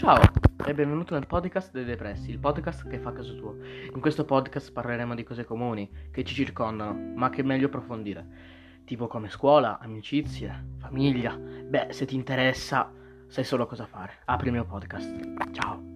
Ciao e benvenuto nel podcast dei depressi, il podcast che fa caso tuo. In questo podcast parleremo di cose comuni che ci circondano, ma che è meglio approfondire, tipo come scuola, amicizie, famiglia. Beh, se ti interessa, sai solo cosa fare. Apri il mio podcast. Ciao.